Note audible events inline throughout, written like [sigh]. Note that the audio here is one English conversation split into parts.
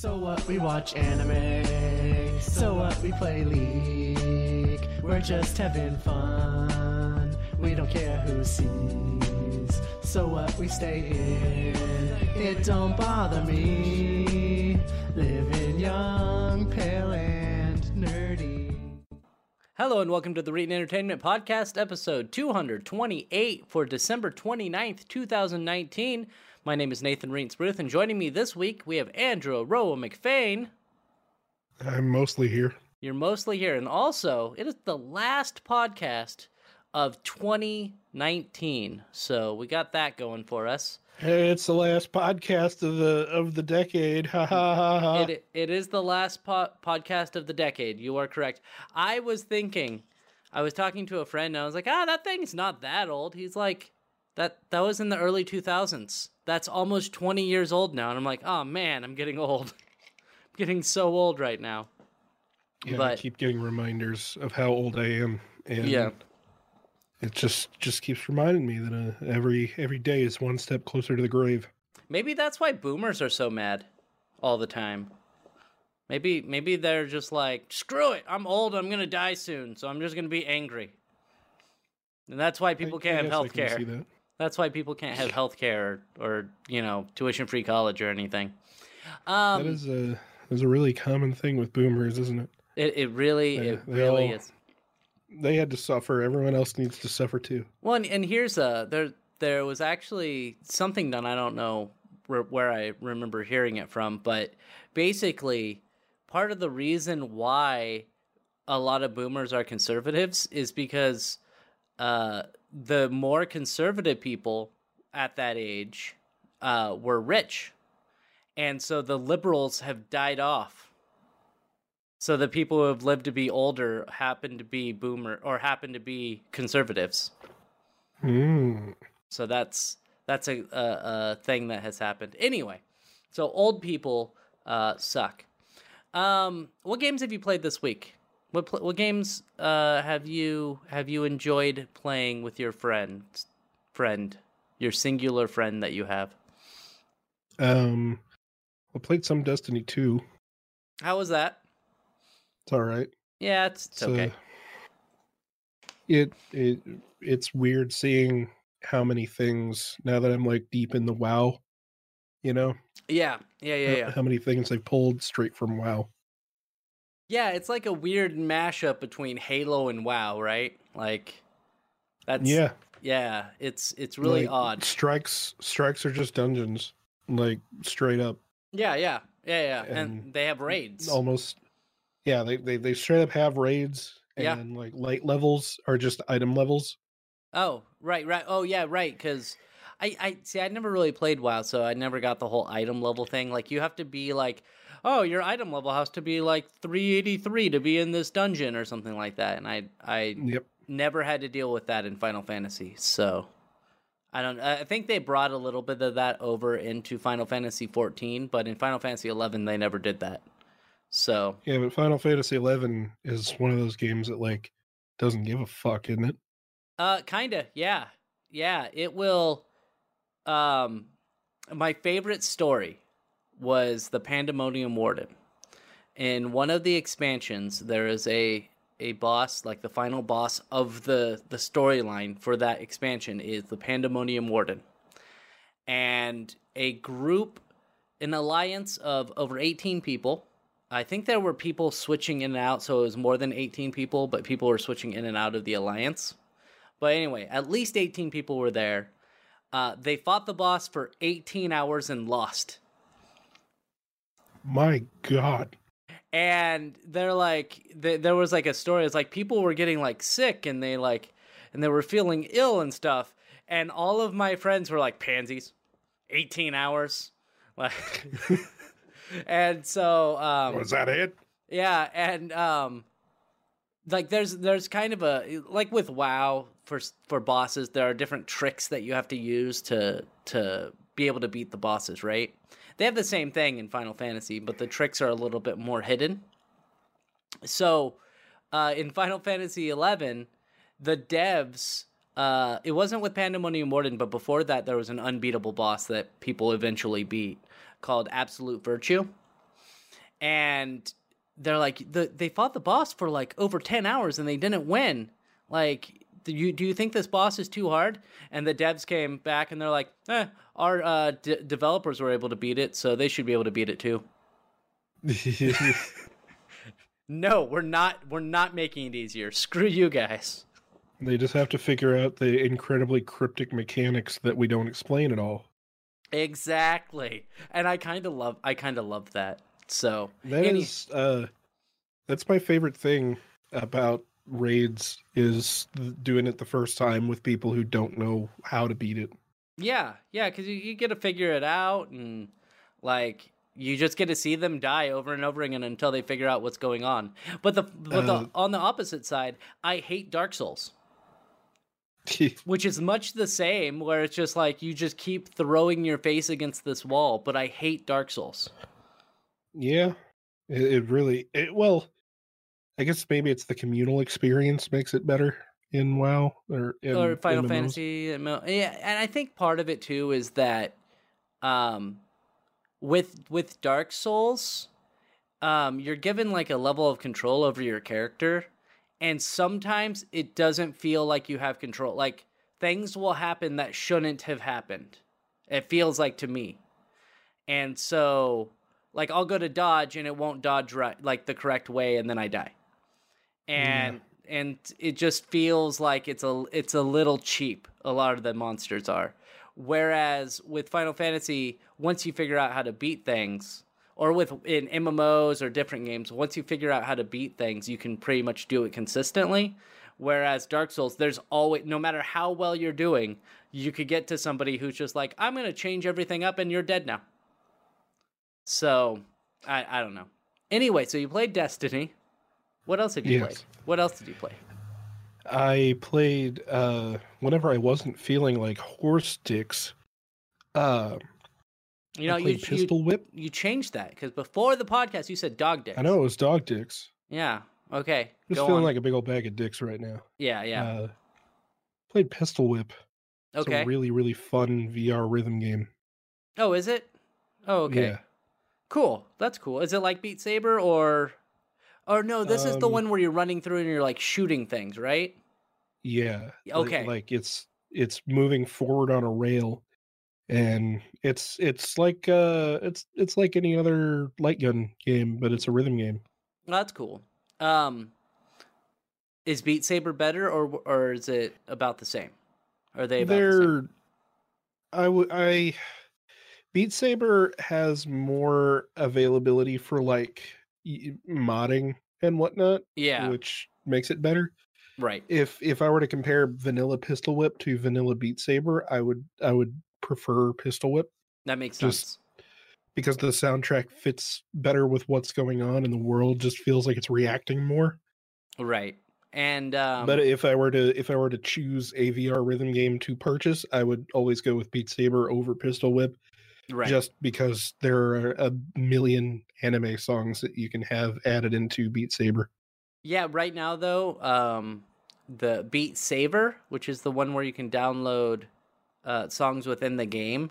So what? We watch anime. So what? We play League. We're just having fun. We don't care who sees. So what? We stay in. It don't bother me. Living young, pale, and nerdy. Hello and welcome to the Reetin Entertainment Podcast, episode 228 for December 29th, 2019. My name is Nathan Reetin Ruth, and joining me this week we have Andrew Roa McFain. I'm mostly here. You're mostly here, and also it is the last podcast of 2019, so we got that going for us. Hey, it's the last podcast of the of the decade. Ha ha ha ha. It it is the last po- podcast of the decade. You are correct. I was thinking, I was talking to a friend, and I was like, ah, that thing's not that old. He's like, that that was in the early 2000s. That's almost 20 years old now, and I'm like, oh man, I'm getting old. I'm [laughs] getting so old right now. yeah, I keep getting reminders of how old I am, and Yeah. it just just keeps reminding me that uh, every every day is one step closer to the grave. Maybe that's why boomers are so mad all the time. Maybe maybe they're just like, screw it, I'm old, I'm gonna die soon, so I'm just gonna be angry. And that's why people I- I can't have I health can care. That. That's why people can't have health care or, or, you know, tuition free college or anything. Um, that is a is a really common thing with boomers, isn't it? it, it really, They- it they really all- is. They had to suffer. Everyone else needs to suffer too. Well, and, and here's a there. There was actually something done. I don't know where, where I remember hearing it from, but basically, part of the reason why a lot of boomers are conservatives is because uh, the more conservative people at that age uh, were rich, and so the liberals have died off. So the people who have lived to be older happen to be boomer or happen to be conservatives. Mm. So that's that's a, a, a thing that has happened. Anyway, so old people uh, suck. Um, what games have you played this week? What what games uh, have you have you enjoyed playing with your friend friend your singular friend that you have? Um, I played some Destiny 2. How was that? It's all right. Yeah, it's, it's It's, okay. uh, it it it's weird seeing how many things now that I'm like deep in the WoW. You know, Yeah, yeah, yeah, how, yeah. how many things I've pulled straight from WoW. Yeah, it's like a weird mashup between Halo and WoW, right? Like that's yeah, yeah. It's it's really like, odd. Strikes strikes are just dungeons, like straight up, Yeah, yeah, yeah, yeah. And, And they have raids. almost. Yeah, they they they straight up have raids, Yeah. and like light levels are just item levels. Oh, right, right. Oh, yeah, right. Because I, I see. I never really played WoW, so I never got the whole item level thing. Like, you have to be like, oh, your item level has to be like 383 to be in this dungeon or something like that. And I, I Yep. never had to deal with that in Final Fantasy. So I don't. I think they brought a little bit of that over into Final Fantasy 14, but in Final Fantasy 11 they never did that. So Yeah, but Final Fantasy Eleven is one of those games that like doesn't give a fuck, isn't it? Uh, kinda, yeah, yeah. It will. Um, my favorite story was the Pandemonium Warden. In one of the expansions, there is a a boss, like the final boss of the the storyline for that expansion is the Pandemonium Warden, and a group, an alliance of over eighteen people. I think there were people switching in and out, so it was more than eighteen people, but people were switching in and out of the alliance. But anyway, at least 18 people were there. Uh, they fought the boss for 18 hours and lost. My God. And they're like, th- there was like a story. It's like people were getting like sick and they like, and they were feeling ill and stuff. And all of my friends were like, pansies, 18 hours. Like, [laughs] and so, um, Was that it? Yeah, and um like there's there's kind of a like with WoW for for bosses there are different tricks that you have to use to to be able to beat the bosses, right? They have the same thing in Final Fantasy, but the tricks are a little bit more hidden. So, uh in Final Fantasy 11, the devs uh, it wasn't with Pandemonium Warden, but before that, there was an unbeatable boss that people eventually beat called Absolute Virtue. and they're like the, they fought the boss for like over 10 hours and they didn't win like do you do you think this boss is too hard? And the devs came back and they're like eh, our uh, d- developers were able to beat it so they should be able to beat it too. [laughs] No we're not we're not making it easier. Screw you guys. They just have to figure out the incredibly cryptic mechanics that we don't explain at all. exactly. And i kind of love i kind of love that. So That any- is, uh, that's my favorite thing about raids is doing it the first time with people who don't know how to beat it. Yeah, yeah, because you, you get to figure it out, and like you just get to see them die over and over again until they figure out what's going on. But the but Uh, the on the opposite side, I hate Dark Souls, [laughs] which is much the same, where it's just like you just keep throwing your face against this wall. But I hate Dark Souls. yeah, it, it really, it, well, I guess maybe it's the communal experience makes it better in WoW or in, or Final MMOs. Fantasy. and Yeah, and I think part of it too is that, um, with with Dark Souls, um, you're given like a level of control over your character, and sometimes it doesn't feel like you have control. Like things will happen that shouldn't have happened. It feels like to me, and so like I'll go to dodge and it won't dodge right like the correct way, and then I die Mm-hmm. and and it just feels like it's a it's a little cheap a lot of the monsters are. Whereas with final fantasy once you figure out how to beat things or with in mmos or different games once you figure out how to beat things you can pretty much do it consistently. Whereas dark souls there's always no matter how well you're doing you could get to somebody who's just like i'm going to change everything up and you're dead now. So i i don't know. Anyway so you played destiny what else have you Yes. played? What else did you play? I played uh whenever I wasn't feeling like horse dicks. Uh, You know, you, played you Whip. you changed that because before the podcast you said dog dicks. I know it was dog dicks. Yeah. Okay. Just feeling on. like a big old bag of dicks right now. yeah. Yeah. Uh, played Pistol Whip. It's okay. a really really fun VR rhythm game. oh, is it? Oh, okay. Yeah. Cool. That's cool. Is it like Beat Saber or? Or no, this is the Um, one where you're running through and you're like shooting things, right? Yeah. Okay. Like it's it's moving forward on a rail and it's it's like uh it's it's like any other light gun game, but it's a rhythm game. That's cool. Um, is Beat Saber better or or is it about the same? Are they about the same? They're I would I Beat Saber has more availability for like modding and whatnot, Yeah. which makes it better. Right. If if I were to compare vanilla Pistol Whip to vanilla Beat Saber, I would I would prefer Pistol Whip. That makes Just- sense. because the soundtrack fits better with what's going on and the world just feels like it's reacting more. Right. And um, but if I were to if I were to choose a VR rhythm game to purchase, I would always go with Beat Saber over Pistol Whip right. just because there are a million anime songs that you can have added into Beat Saber. Yeah, right now though, um, the Beat Saver, which is the one where you can download uh, songs within the game,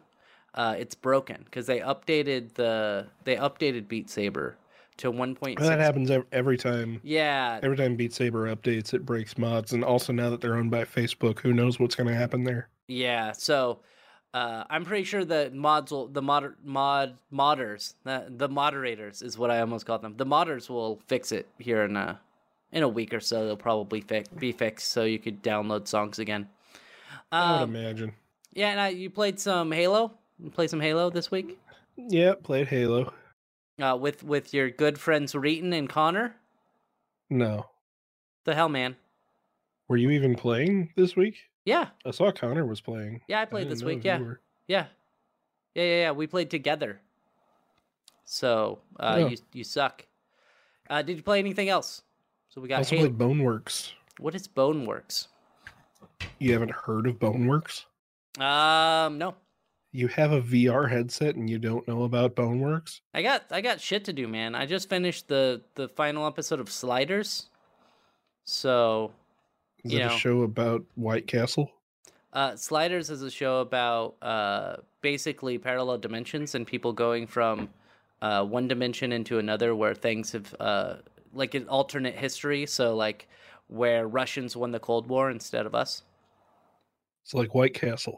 uh, it's broken because they updated the they updated Beat Saber to one point That happens every time. Yeah, Every time Beat Saber updates, it breaks mods, and also now that they're owned by Facebook, who knows what's going to happen there? yeah. So uh, I'm pretty sure the mods will the mod mod modders the, the moderators is what I almost called them. The modders will fix it here in a in a week or so. They'll probably fi- be fixed so you could download songs again. I would Um, imagine. Yeah, and I, you played some Halo. You play some Halo this week Yeah, played Halo. uh, with with your good friends Reetin and Connor. No, The hell, man. were you even playing this week? Yeah, I saw Connor was playing. yeah, I played didn't this week. Yeah, yeah, yeah, yeah, yeah. We played together. So uh, Yeah. you you suck. Uh, did you play anything else? So we got also Halo. played Boneworks. What is Boneworks? You haven't heard of Boneworks? Um, no. You have a VR headset and you don't know about Boneworks? I got I got shit to do, man. I just finished the the final episode of Sliders. So Is You it know. a show about White Castle? Uh, Sliders is a show about uh, basically parallel dimensions and people going from uh, one dimension into another where things have uh, like an alternate history. So like where Russians won the Cold War instead of us. It's like White Castle.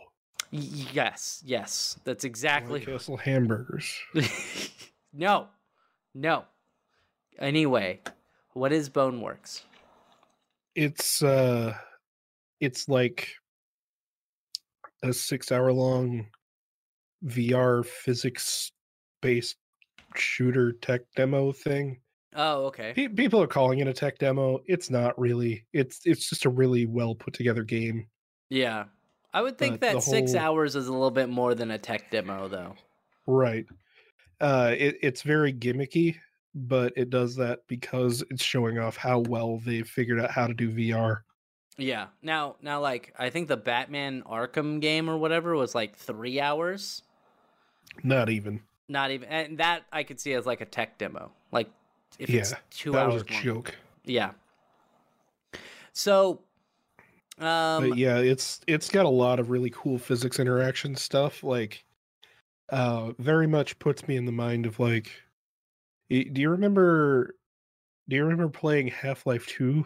Y- yes, yes, that's exactly. White Castle hamburgers. [laughs] no, no. Anyway, what is Boneworks? It's uh it's like a six hour long VR physics based shooter tech demo thing. Oh, okay. Pe- people are calling it a tech demo. It's not really. It's it's just a really well put together game. Yeah, I would think But that six whole- hours is a little bit more than a tech demo, though. Right. Uh it, it's very gimmicky, but it does that because it's showing off how well they've figured out how to do VR. Yeah. Now, now, like I think the Batman Arkham game or whatever was like three hours. Not even. Not even, and that I could see as like a tech demo. Like if it's Yeah, two that hours. was a joke. Yeah. So, um, but yeah, it's it's got a lot of really cool physics interaction stuff. Like, uh, very much puts me in the mind of like, do you remember? Do you remember playing Half Life Two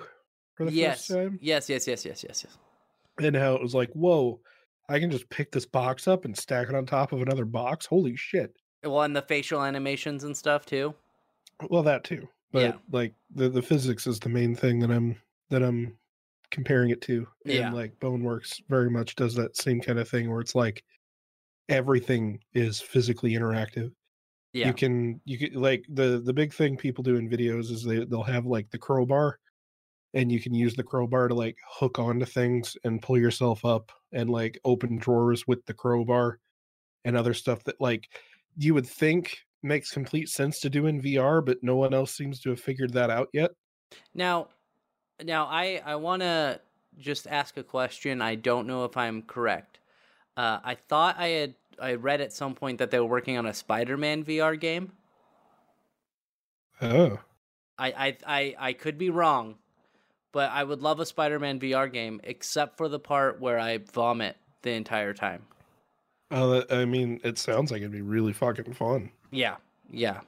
for the yes, first time? yes, yes, yes, yes, yes, yes. And how it was like, whoa, I can just pick this box up and stack it on top of another box. Holy shit! Well, and the facial animations and stuff too. Well, that too. But Yeah. like the the physics is the main thing that I'm that I'm comparing it to. And Yeah. like Boneworks very much does that same kind of thing where it's like everything is physically interactive. Yeah. You can you can like the the big thing people do in videos is they they'll have like the crowbar and you can use the crowbar to like hook onto things and pull yourself up and like open drawers with the crowbar and other stuff that like you would think makes complete sense to do in VR, but no one else seems to have figured that out yet. Now, now I I want to just ask a question. I don't know if I'm correct. Uh, I thought I had I read at some point that they were working on a Spider-Man VR game. Oh, I I I, I could be wrong, but I would love a Spider-Man VR game, except for the part where I vomit the entire time. oh, that, I mean, it sounds like it'd be really fucking fun. Yeah, yeah.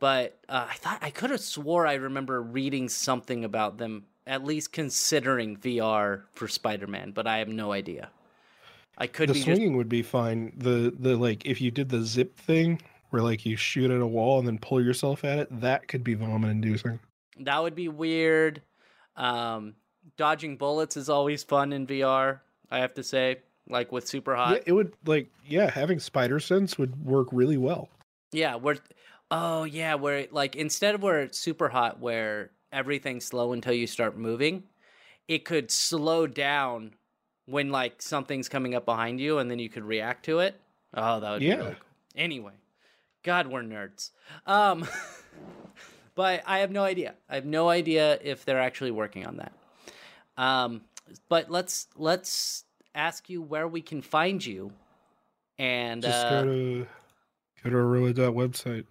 But uh, I thought I could have swore I remember reading something about them at least considering VR for Spider-Man, but I have no idea. I could the be just swinging would be fine. The the like if you did the zip thing where like you shoot at a wall and then pull yourself at it, that could be vomit inducing. that would be weird. Um, dodging bullets is always fun in VR. I have to say, like with Super Hot. Yeah, it would like yeah, having spider sense would work really well. Yeah, where oh yeah, where like instead of where it's super hot where everything's slow until you start moving, it could slow down when like something's coming up behind you and then you could react to it. Oh, that would be really cool. Anyway, God, we're nerds. Um [laughs] but I have no idea. I have no idea if they're actually working on that. Um but let's let's ask you where we can find you. And Just uh, go to go to Aroa website.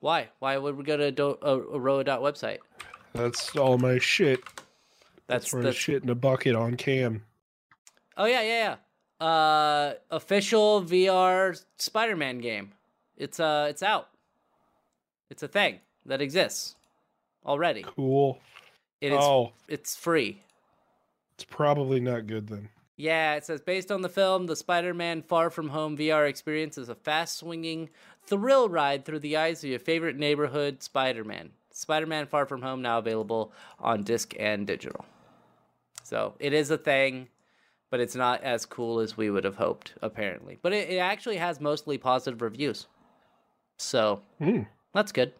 Why? Why would we go to do- uh, Aroa dot website? That's all my shit. That's That's I shit in a bucket on cam. Oh yeah yeah yeah. Uh, official VR Spider-Man game. It's uh it's out. It's a thing that exists already. Cool. It is oh, it's free. it's probably not good then. Yeah, it says based on the film, the Spider-Man Far From Home VR experience is a fast-swinging thrill ride through the eyes of your favorite neighborhood Spider-Man. Spider-Man Far From Home now available on disc and digital. So it is a thing, but it's not as cool as we would have hoped, apparently. But it, it actually has mostly positive reviews. So Hmm. that's good.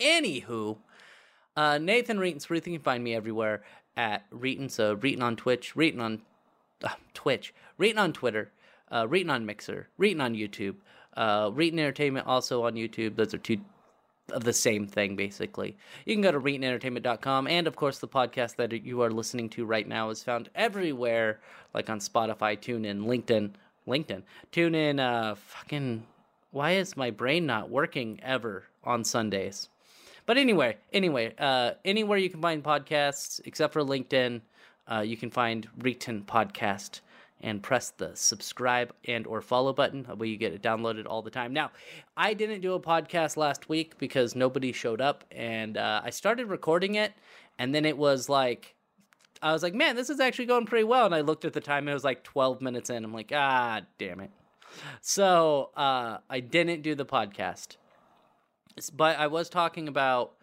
Anywho, uh, Nathan Reetin, Ruth, you can find me everywhere at Reetin. So Reetin on Twitch, Reetin on uh, Twitch, Reetin on Twitter, uh, Reetin on Mixer, Reetin on YouTube, uh, Reetin Entertainment also on YouTube. Those are two of the same thing, basically. You can go to ReetinEntertainment.com, and of course, the podcast that you are listening to right now is found everywhere, like on Spotify, TuneIn, LinkedIn, LinkedIn, TuneIn, uh, fucking. Why is my brain not working ever on Sundays? But anyway, anyway, uh, anywhere you can find podcasts except for LinkedIn, uh, you can find Reetin Podcast. And press the subscribe and or follow button. Where you get it downloaded all the time. Now i didn't do a podcast last week because nobody showed up and uh, i started recording it and then it was like i was like man this is actually going pretty well. And i looked at the time it was like 12 minutes in. I'm like ah damn it. So uh, i didn't do the podcast. But i was talking about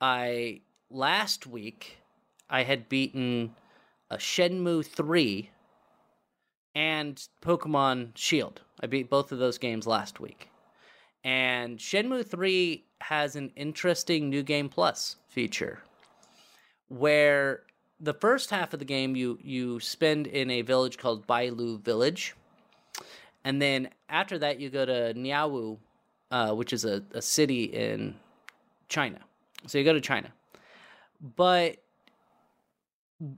i last week i had beaten a shenmue 3 and Pokemon Shield. I beat both of those games last week. And Shenmue 3 has an interesting New Game Plus feature where the first half of the game you you spend in a village called Bailu Village. And then after that you go to Niaowu, uh, which is a, a city in China. So you go to China. But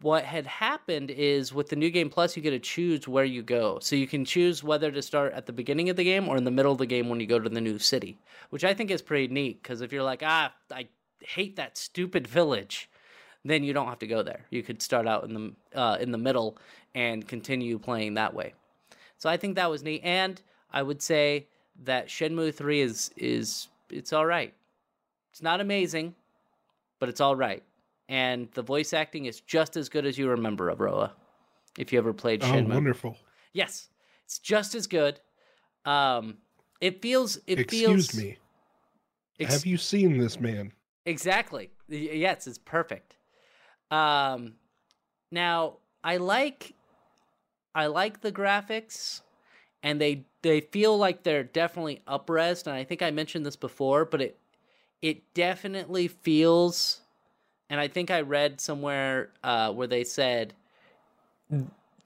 what had happened is with the new game plus you get to choose where you go. So you can choose whether to start at the beginning of the game or in the middle of the game when you go to the new city which i think is pretty neat because if you're like ah i hate that stupid village then you don't have to go there. You could start out in the uh, in the middle and continue playing that way. So i think that was neat and i would say that shenmue 3 is is it's all right. It's not amazing but it's all right and the voice acting is just as good as you remember Aroa. If you ever played Oh, wonderful. yes, it's just as good. Um, it feels. It Excuse feels. me. Ex- Have you seen this man? Exactly. Yes, it's perfect. Um, now I like, I like the graphics, and they they feel like they're definitely upresed. And I think I mentioned this before, but it it definitely feels. And I think I read somewhere uh, where they said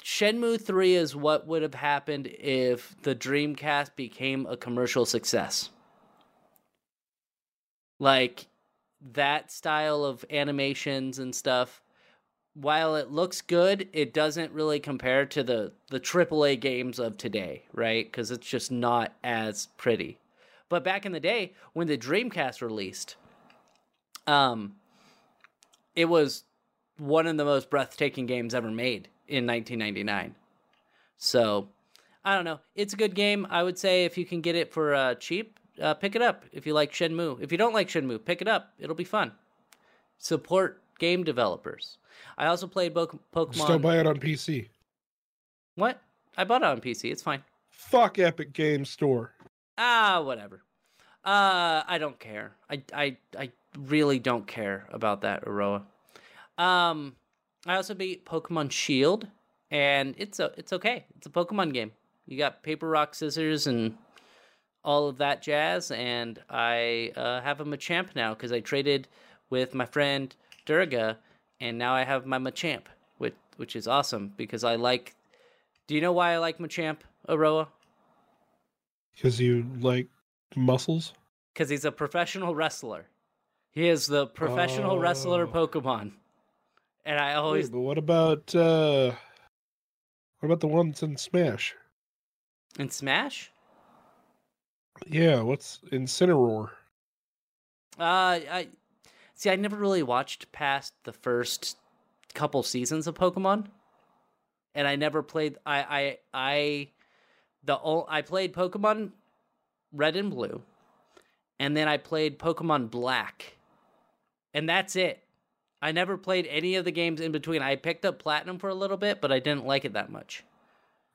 Shenmue 3 is what would have happened if the Dreamcast became a commercial success. Like that style of animations and stuff, while it looks good, it doesn't really compare to the the AAA games of today, right? Cuz it's just not as pretty. But back in the day when the Dreamcast released, um it was one of the most breathtaking games ever made in 1999. So, I don't know. It's a good game. I would say if you can get it for uh, cheap, uh, pick it up. If you like Shenmue, if you don't like Shenmue, pick it up. It'll be fun. Support game developers. I also played Bo- Pokemon. Still buy it on PC. what? I bought it on PC. It's fine. Fuck Epic Game Store. Ah, whatever. Uh, I don't care. I, I, I really don't care about that, Aroa. Um, I also beat Pokemon Shield, and it's a, it's okay. It's a Pokemon game. You got paper, rock, scissors, and all of that jazz. And I uh, have a Machamp now because I traded with my friend Durga, and now I have my Machamp, which which is awesome because I like. Do you know why I like Machamp, Aroa? Because you like muscles? because he's a professional wrestler. He is the professional wrestler Oh. Pokemon, and I Wait, always but what about uh what about the ones in Smash? in Smash. Yeah, what's Incineroar? Uh, I see. I never really watched past the first couple seasons of Pokemon, and I never played. I I I the ol- I played Pokemon Red and Blue, and then I played Pokemon Black, and that's it. I never played any of the games in between. I picked up Platinum for a little bit, but I didn't like it that much.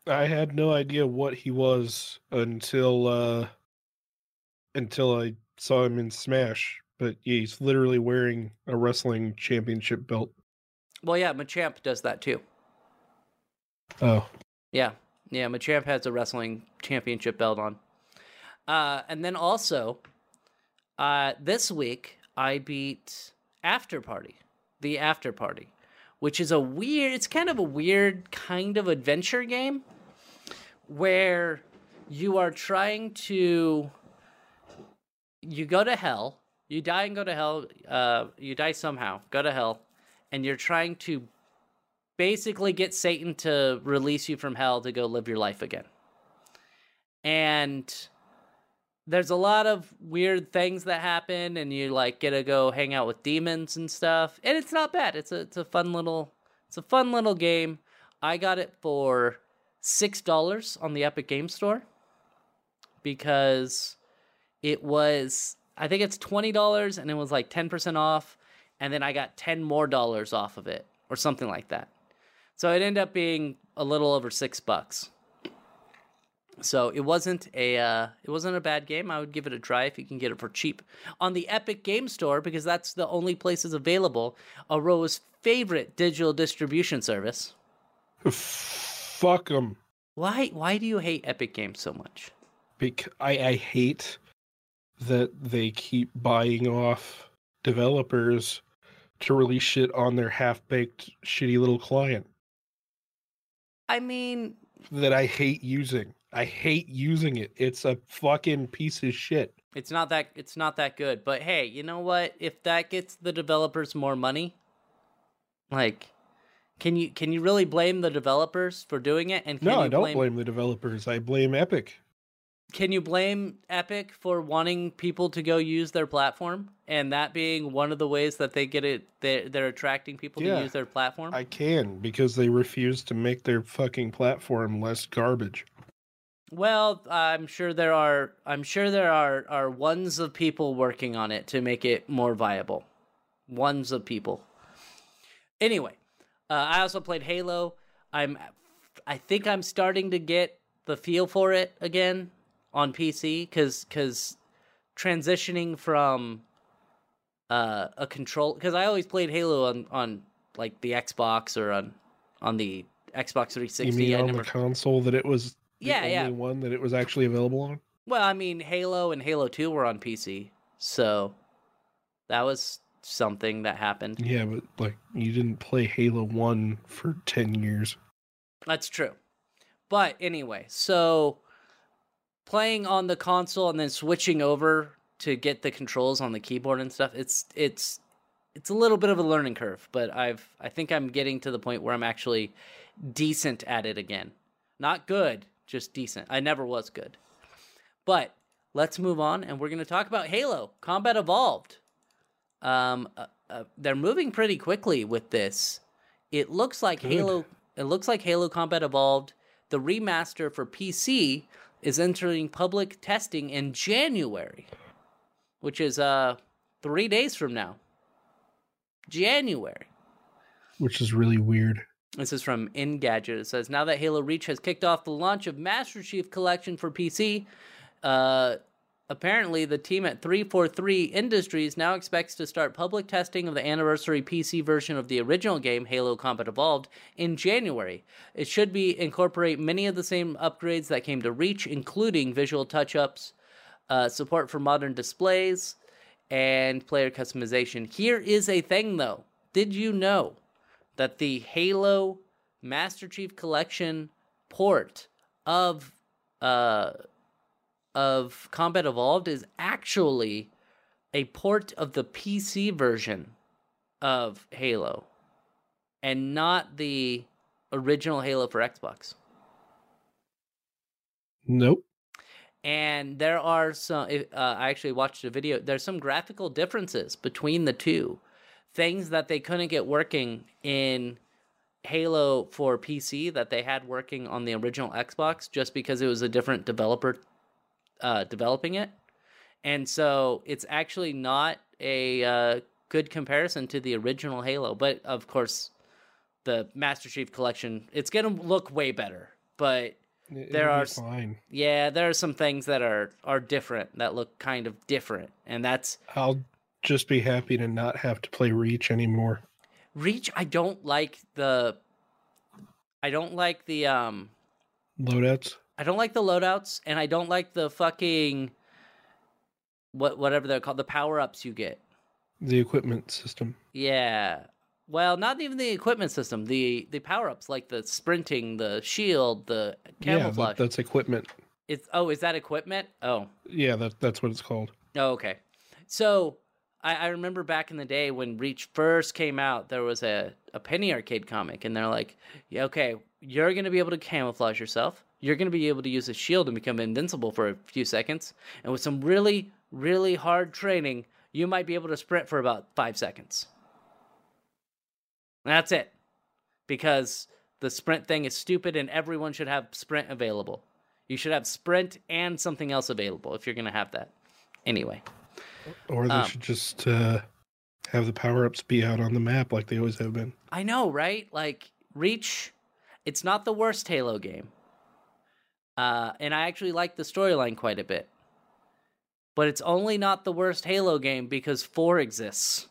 I had no idea what he was until uh until I saw him in Smash. But yeah, he's literally wearing a wrestling championship belt. Well, yeah, Machamp does that too. Oh. Yeah, yeah. Machamp has a wrestling championship belt on. Uh, and then also, uh, this week I beat After Party, the After Party, which is a weird. It's kind of a weird kind of adventure game where you are trying to. You go to hell. You die and go to hell. Uh, you die somehow. Go to hell, and you're trying to basically get Satan to release you from hell to go live your life again. And there's a lot of weird things that happen and you like get to go hang out with demons and stuff. And it's not bad. It's a it's a fun little it's a fun little game. I got it for six dollars on the Epic Game Store because it was I think it's twenty dollars and it was like ten percent off, and then I got ten more dollars off of it or something like that. So it ended up being a little over six bucks. So it wasn't a uh, it wasn't a bad game. I would give it a try if you can get it for cheap on the Epic Game Store because that's the only places available. Aroa's favorite digital distribution service. [laughs] Fuck them. Why why do you hate Epic Games so much? Bec- I, I hate that they keep buying off developers to release shit on their half baked shitty little client I mean, that I hate using. I hate using it. It's a fucking piece of shit. it's not that it's not that good. But hey, you know what? If that gets the developers more money, like can you can you really blame the developers for doing it? And can No, I don't blame... the developers. I blame Epic. Can you blame Epic for wanting people to go use their platform and that being one of the ways that they get it they're, they're attracting people Yeah, to use their platform? I can because they refuse to make their fucking platform less garbage. Well, I'm sure there are I'm sure there are are ones of people working on it to make it more viable. Ones of people. Anyway, uh, I also played Halo. I'm I think I'm starting to get the feel for it again on PC cuz cuz transitioning from uh, a control cuz I always played Halo on on like the Xbox or on on the Xbox 360. You mean on never the console that it was Yeah, only yeah. one that it was actually available on? Well, I mean, Halo and Halo 2 were on PC, so that was something that happened. Yeah, but like you didn't play Halo 1 for 10 years. That's true. But anyway, so playing on the console and then switching over to get the controls on the keyboard and stuff, it's it's it's a little bit of a learning curve, but I've I think I'm getting to the point where I'm actually decent at it again. Not good, just decent. I never was good. But let's move on and we're going to talk about Halo Combat Evolved. Um uh, uh, they're moving pretty quickly with this. It looks like Good. Halo it looks like Halo Combat Evolved, the remaster for PC is entering public testing in January, which is uh 3 days from now. January. Which is really weird. This is from Engadget. It says now that Halo Reach has kicked off the launch of Master Chief Collection for PC, uh, apparently the team at 343 Industries now expects to start public testing of the anniversary PC version of the original game, Halo Combat Evolved, in January. It should be incorporate many of the same upgrades that came to Reach, including visual touch-ups, uh, support for modern displays, and player customization. Here is a thing, though. Did you know? That the Halo Master Chief Collection port of uh of Combat Evolved is actually a port of the PC version of Halo and not the original Halo for Xbox. Nope. and there are some uh, i actually watched a video there's some graphical differences between the two things that they couldn't get working in halo for pc that they had working on the original xbox just because it was a different developer uh, developing it and so it's actually not a uh, good comparison to the original halo but of course the master chief collection it's gonna look way better but It- There are fine. yeah, there are some things that are are different that look kind of different, and that's I'll just be happy to not have to play Reach anymore. Reach. I don't like the. I don't like the um. Loadouts. I don't like the loadouts, and I don't like the fucking. What whatever they're called, the power ups you get. The equipment system. Yeah. Well, not even the equipment system. The the power ups like the sprinting, the shield, the Yeah, camouflage. that, that's equipment. It's oh, is that equipment? Oh. Yeah, that that's what it's called. Oh, okay. So I, I remember back in the day when Reach first came out, there was a, a Penny Arcade comic, and they're like, yeah, okay, you're going to be able to camouflage yourself. You're going to be able to use a shield and become invincible for a few seconds. And with some really, really hard training, you might be able to sprint for about five seconds. That's it. Because The sprint thing is stupid, and everyone should have sprint available. You should have sprint and something else available if you're going to have that. Anyway, Or they Um, should just uh, have the power ups be out on the map like they always have been. I know, right? Like Reach, it's not the worst Halo game. Uh, and I actually like the storyline quite a bit. But it's only not the worst Halo game because 4 exists.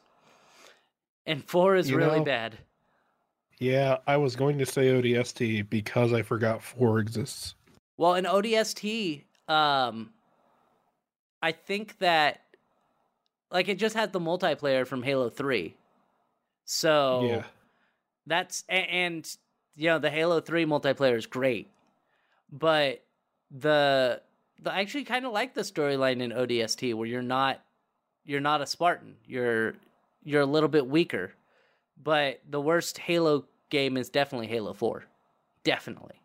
And 4 is You really know- bad. Yeah, I was going to say ODST because I forgot four exists. Well, in ODST, um, I think that like it just has the multiplayer from Halo Three, so Yeah. that's a- and you know the Halo Three multiplayer is great, but the the I actually kind of like the storyline in ODST where you're not you're not a Spartan, you're you're a little bit weaker, but the worst Halo game is definitely Halo Four, definitely.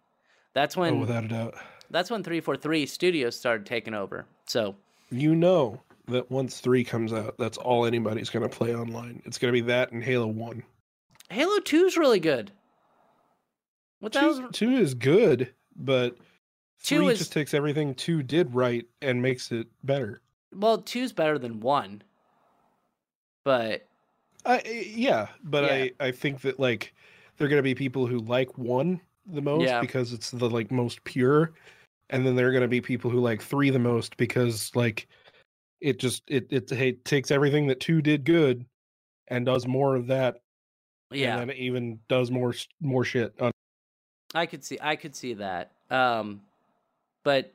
That's oh, when oh, without a doubt. that's when 343 Studios started taking over. So, You know that once three comes out, that's all anybody's going to play online. It's going to be that and Halo 1. Halo 2 is really good. What Two, hell's two is good, but Two three is- just takes everything two did right and makes it better. Well, 2's better than 1. But I, yeah, but Yeah. I, I think that like there are going to be people who like one the most Yeah. because it's the like most pure, and then there are going to be people who like three the most because like it just it it, it takes everything that two did good and does more of that, yeah, and then even does more more shit. On, I could see I could see that. Um but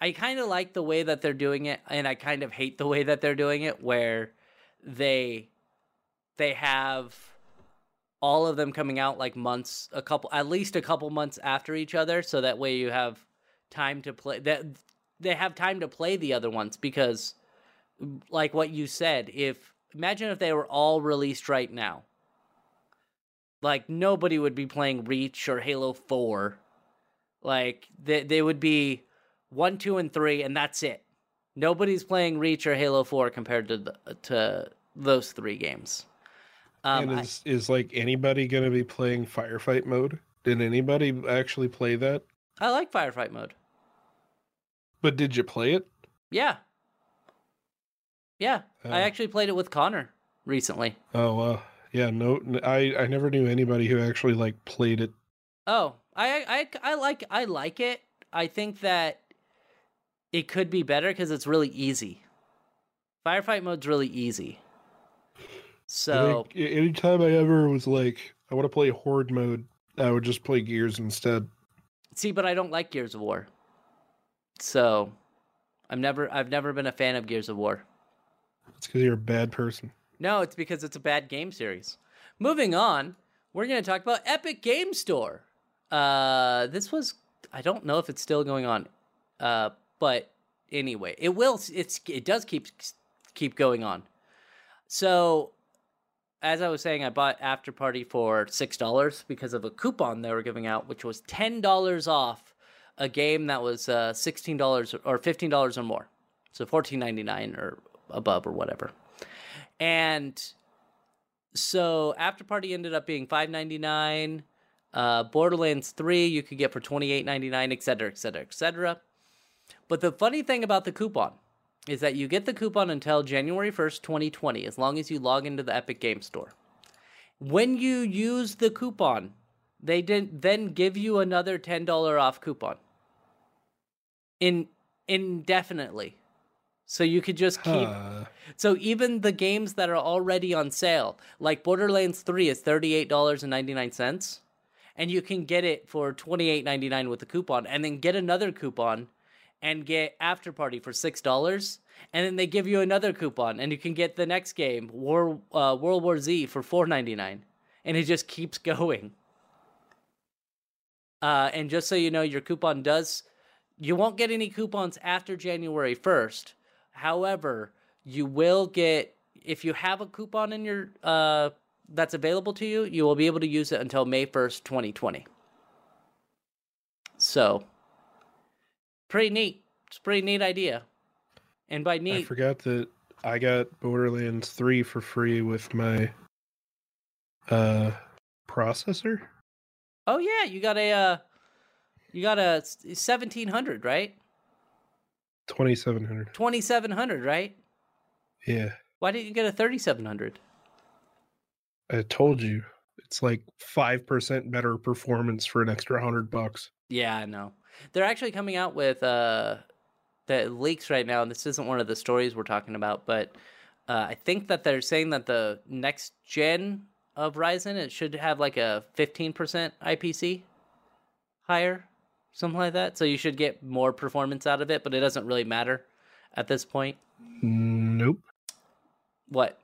I kind of like the way that they're doing it and I kind of hate the way that they're doing it where they they have all of them coming out like months a couple at least a couple months after each other so that way you have time to play that they have time to play the other ones because like what you said if imagine if they were all released right now like nobody would be playing Reach or Halo 4. Like they they would be 1, 2 and 3 and that's it. Nobody's playing Reach or Halo 4 compared to the, to those 3 games. Um and I- is is like anybody going to be playing firefight mode? Did anybody actually play that? I, like firefight mode. But did you play it? Yeah. Yeah, I Oh. actually played it with Connor recently. Oh, uh, yeah. No, I I never knew anybody who actually like played it. Oh, I I I like I like it. I think that it could be better because it's really easy. Firefight mode's really easy. I So a- anytime I ever was like, I want to play horde mode, I would just play Gears instead. see, but I don't like Gears of War. So I'm never I've never been a fan of Gears of War. It's because you're a bad person. No, it's because it's a bad game series. Moving on, we're going to talk about Epic Game Store. Uh, this was I don't know if it's still going on, uh, but anyway, it will. It's it does keep keep going on. So, as I was saying, I bought After Party for six dollars because of a coupon they were giving out, which was ten dollars off a game that was uh, sixteen dollars or fifteen dollars or more, so fourteen ninety nine or above or whatever. And so After Party ended up being five ninety nine. Uh, Borderlands three you could get for twenty eight ninety nine, et cetera, et cetera, et cetera. But the funny thing about the coupon is that you get the coupon until January first, twenty twenty, as long as you log into the Epic Game Store. When you use the coupon, they didn't then give you another ten dollar off coupon. In indefinitely. So you could just keep Huh. so even the games that are already on sale, like Borderlands 3 is $38.99 and you can get it for $28.99 with a coupon and then get another coupon and get After Party for $6 and then they give you another coupon and you can get the next game War uh, World War Z for $4.99 and it just keeps [laughs] going. Uh, and just so you know, your coupon does. You won't get any coupons after January 1st. However, you will get if you have a coupon in your uh that's available to you, you will be able to use it until May 1st, 2020. So, pretty neat. It's a pretty neat idea. And by neat, I forgot that I got Borderlands 3 for free with my uh processor. Oh yeah, you got a uh, you got a seventeen hundred, right? Twenty seven hundred. Twenty seven hundred, right? Yeah, Why didn't you get a thirty seven hundred? I told you. It's like five percent better performance for an extra hundred bucks. Yeah, I know. They're actually coming out with uh the leaks right now, and this isn't one of the stories we're talking about, but uh, I think that they're saying that the next gen of Ryzen it should have like a fifteen percent IPC higher, something like that. So you should get more performance out of it, but it doesn't really matter at this point. Nope. What?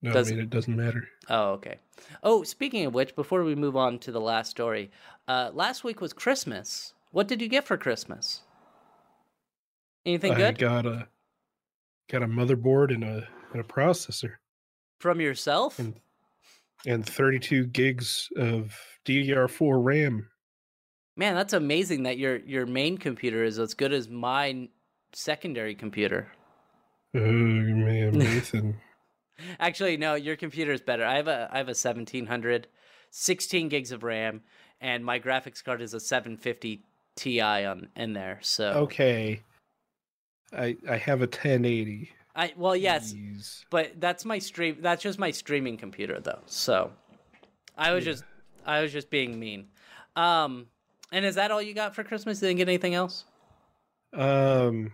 No, Does- I mean it doesn't matter. Oh, okay. Oh, speaking of which, before we move on to the last story, uh, last week was Christmas. What did you get for Christmas? Anything I good I got a got a motherboard and a and a processor from yourself? and and 32 gigs of DDR4 RAM. Man, that's amazing that your your main computer is as good as my secondary computer. Oh man, Nathan. Actually, no, your computer is better. I have a I have a 1700, 16 gigs of RAM, and my graphics card is a 750 Ti on in there. So okay. I I have a 1080. I well yes, Jeez. but that's my stream. That's just my streaming computer though. So I was Yeah. just I was just being mean. Um, and is that all you got for Christmas? You didn't get anything else? Um,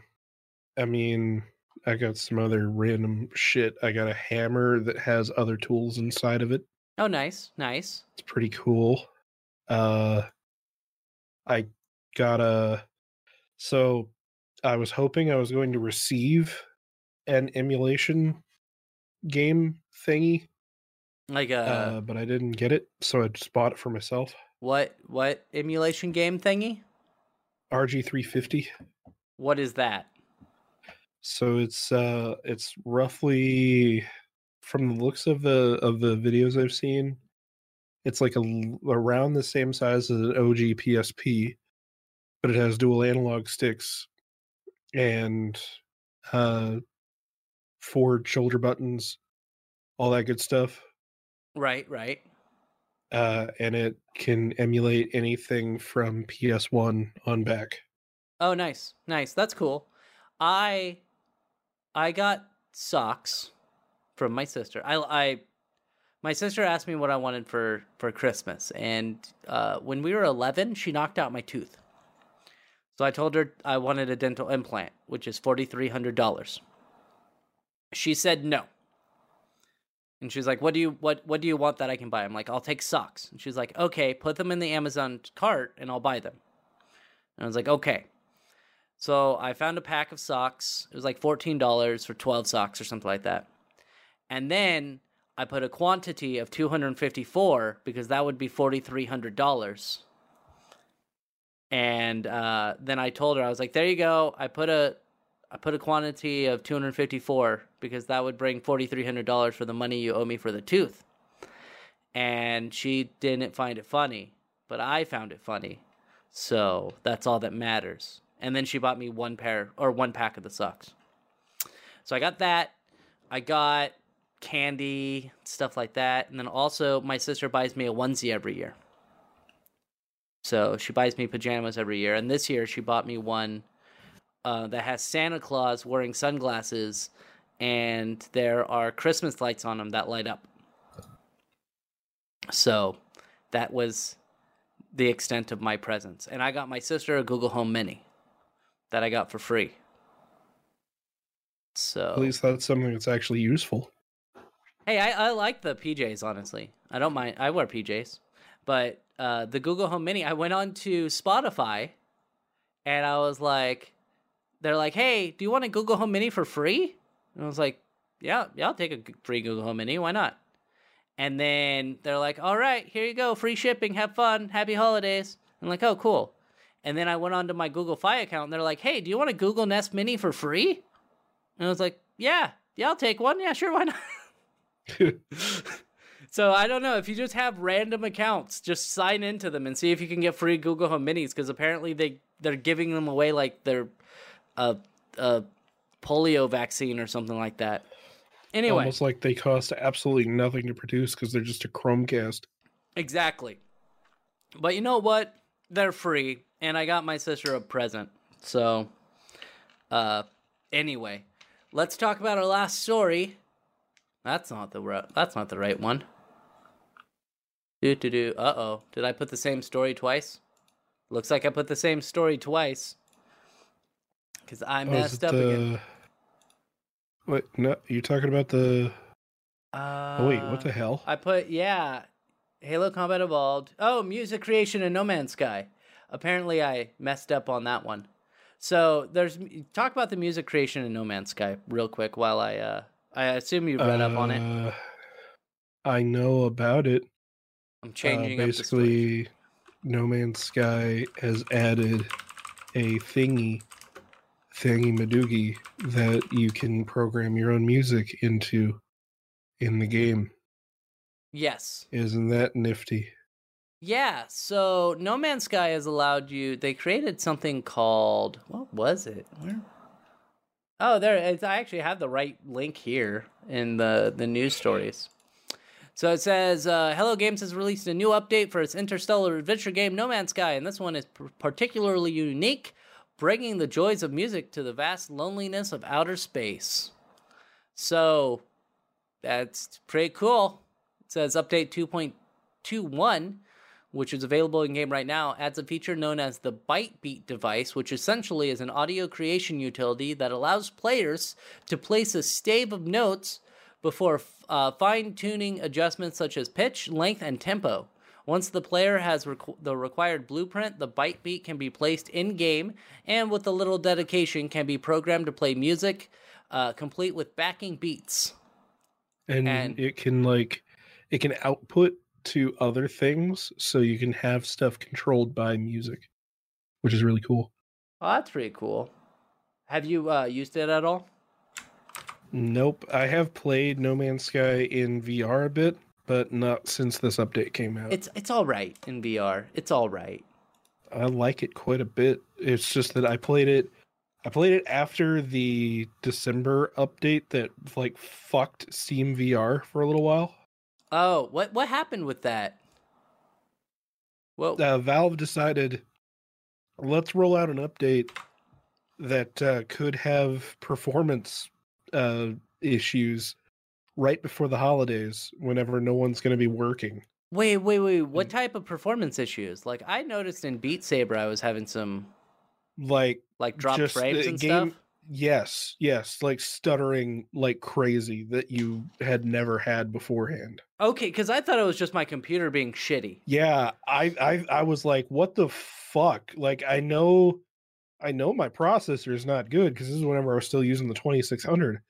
I mean, I got some other random shit. I got a hammer that has other tools inside of it. Oh, nice, nice. It's pretty cool. Uh, I got a. So, I was hoping I was going to receive an emulation game thingy, Like uh, uh, but I didn't get it, so I just bought it for myself. What what emulation game thingy? RG350. What is that? So it's uh it's roughly from the looks of the of the videos I've seen, it's like a around the same size as an OG PSP, but it has dual analog sticks and uh four shoulder buttons, all that good stuff. Right, right. Uh and it can emulate anything from PS1 on back. Oh, nice, nice. That's cool. I I got socks from my sister. I I my sister asked me what I wanted for for Christmas, and uh, when we were eleven, she knocked out my tooth. So I told her I wanted a dental implant, which is forty three hundred dollars. She said no. And she's like, "What do you what what do you want that I can buy?" I'm like, "I'll take socks." And she's like, "Okay, put them in the Amazon cart and I'll buy them." And I was like, "Okay." So I found a pack of socks. It was like $14 for 12 socks or something like that. And then I put a quantity of 254 because that would be $4,300. And uh, then I told her, I was like, there you go. I put a I put a quantity of 254 because that would bring $4,300 for the money you owe me for the tooth. And she didn't find it funny, but I found it funny. So that's all that matters. And then she bought me one pair or one pack of the socks. So I got that. I got candy, stuff like that. And then also, my sister buys me a onesie every year. So she buys me pajamas every year. And this year, she bought me one uh, that has Santa Claus wearing sunglasses, and there are Christmas lights on them that light up. So that was the extent of my presents. And I got my sister a Google Home Mini that I got for free. So At least that's something that's actually useful. Hey, I, I like the PJs, honestly. I don't mind. I wear PJs. But uh, the Google Home Mini, I went on to Spotify and I was like, they're like, hey, do you want a Google Home Mini for free? And I was like, yeah, yeah, I'll take a free Google Home Mini. Why not? And then they're like, all right, here you go. Free shipping. Have fun. Happy holidays. I'm like, oh, cool. And then I went on to my Google Fi account and they're like, hey, do you want a Google Nest Mini for free? And I was like, yeah, yeah, I'll take one. Yeah, sure. Why not? [laughs] So I don't know if you just have random accounts, just sign into them and see if you can get free Google Home Minis because apparently they they're giving them away like they're a a polio vaccine or something like that. Anyway, Almost like they cost absolutely nothing to produce because they're just a Chromecast. exactly. But you know what? They're free, and I got my sister a present. So, uh, anyway, let's talk about our last story. That's not the ri- that's not the right one. Do do do. Uh oh. Did I put the same story twice? Looks like I put the same story twice. Cause I Oh, messed up again. the- What? No, you talking about the? Uh, Oh wait, what the hell? I put yeah, Halo Combat Evolved. Oh, music creation in No Man's Sky. Apparently, I messed up on that one. So there's talk about the music creation in No Man's Sky real quick while I uh I assume you've read up on it. Uh, I know about it. I'm Uh, changing up basically, No Man's Sky has added a thingy, thingy madoogie that you can program your own music into in the game. Yes. Isn't that nifty? Yeah, so No Man's Sky has allowed you. They created something called what was it? Where? Oh, there. It's, I actually have the right link here in the the news stories. So it says, uh, "Hello Games has released a new update for its interstellar adventure game No Man's Sky, and this one is p- particularly unique, bringing the joys of music to the vast loneliness of outer space." So that's pretty cool. It says update 2.21 which is available in game right now, adds a feature known as the Byte Beat device, which essentially is an audio creation utility that allows players to place a stave of notes before uh, fine tuning adjustments such as pitch, length, and tempo. Once the player has requ- the required blueprint, the Byte Beat can be placed in game, and with a little dedication, can be programmed to play music, uh, complete with backing beats. And, And- it can like it can output to other things, so you can have stuff controlled by music, which is really cool. Oh, that's pretty cool. Have you uh, used it at all? Nope, I have played No Man's Sky in VR a bit, but not since this update came out. It's it's all right in VR. It's all right. I like it quite a bit. It's just that I played it I played it after the December update that like fucked Steam VR for a little while. Oh, what what happened with that? Well, Uh, Valve decided let's roll out an update that uh, could have performance uh, issues right before the holidays whenever no one's going to be working. wait, wait, wait. What type of performance issues? Like I noticed in Beat Saber, I was having some Like like drop frames and game- stuff. Yes, yes, like stuttering like crazy that you had never had beforehand. Okay, because I thought it was just my computer being shitty. Yeah, I I I was like, what the fuck? Like I know I know my processor is not good because this is whenever I was still using the 2600.